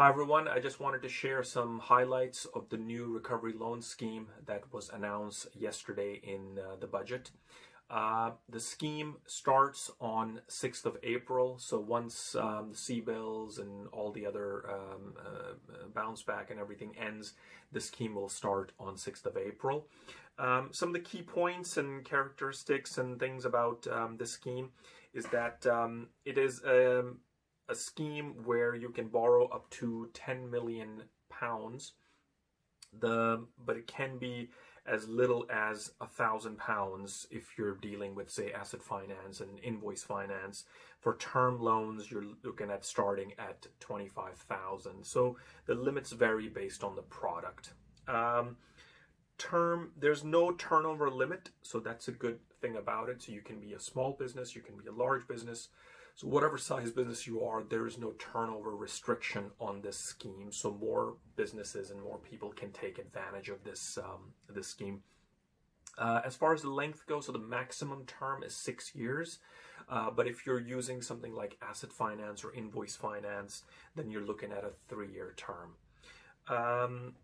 Hi everyone, I just wanted to share some highlights of the new recovery loan scheme that was announced yesterday in uh, the budget. Uh, the scheme starts on 6th of April, so once um, the CBILS and all the other um, uh, bounce back and everything ends, the scheme will start on 6th of April. Um, some of the key points and characteristics and things about um, the scheme is that um, it is um, a scheme where you can borrow up to 10 million pounds. The but it can be as little as a thousand pounds if you're dealing with say asset finance and invoice finance. For term loans, you're looking at starting at 25,000. So the limits vary based on the product. Um, term, there's no turnover limit, so that's a good thing about it. So you can be a small business, you can be a large business. So whatever size business you are, there is no turnover restriction on this scheme. So more businesses and more people can take advantage of this um, this scheme. Uh, as far as the length goes, so the maximum term is six years. Uh, but if you're using something like asset finance or invoice finance, then you're looking at a three-year term. Um,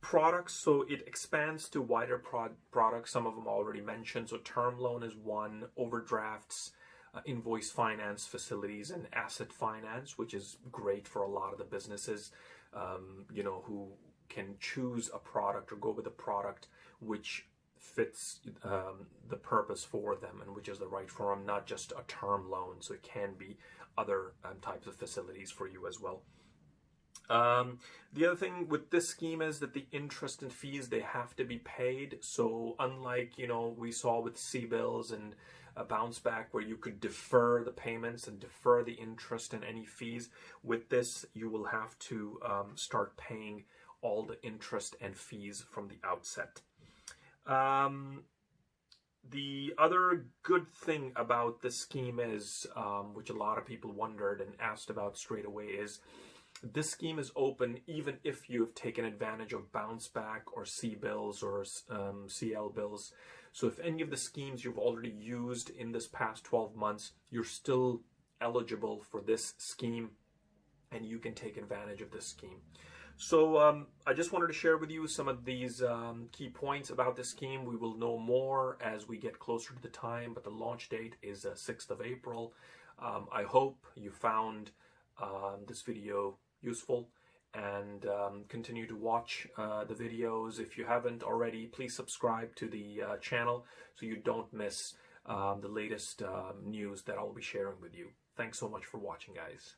products, so it expands to wider pro products. Some of them already mentioned. So term loan is one, overdrafts, uh, invoice finance facilities and asset finance, which is great for a lot of the businesses, um, you know, who can choose a product or go with a product which fits um, the purpose for them and which is the right for them, not just a term loan. So it can be other um, types of facilities for you as well. Um, the other thing with this scheme is that the interest and fees they have to be paid. So unlike you know we saw with CBILS and a bounce back where you could defer the payments and defer the interest and any fees. With this, you will have to um, start paying all the interest and fees from the outset. Um, the other good thing about this scheme is, um, which a lot of people wondered and asked about straight away, is this scheme is open even if you have taken advantage of bounce back or CBILS or um, CLBILS. So if any of the schemes you've already used in this past 12 months, you're still eligible for this scheme and you can take advantage of this scheme. So um, I just wanted to share with you some of these um, key points about the scheme. We will know more as we get closer to the time, but the launch date is uh, 6th of April. Um, I hope you found um, this video useful and um, continue to watch uh, the videos. If you haven't already, please subscribe to the uh, channel so you don't miss um, the latest uh, news that I'll be sharing with you. Thanks so much for watching, guys.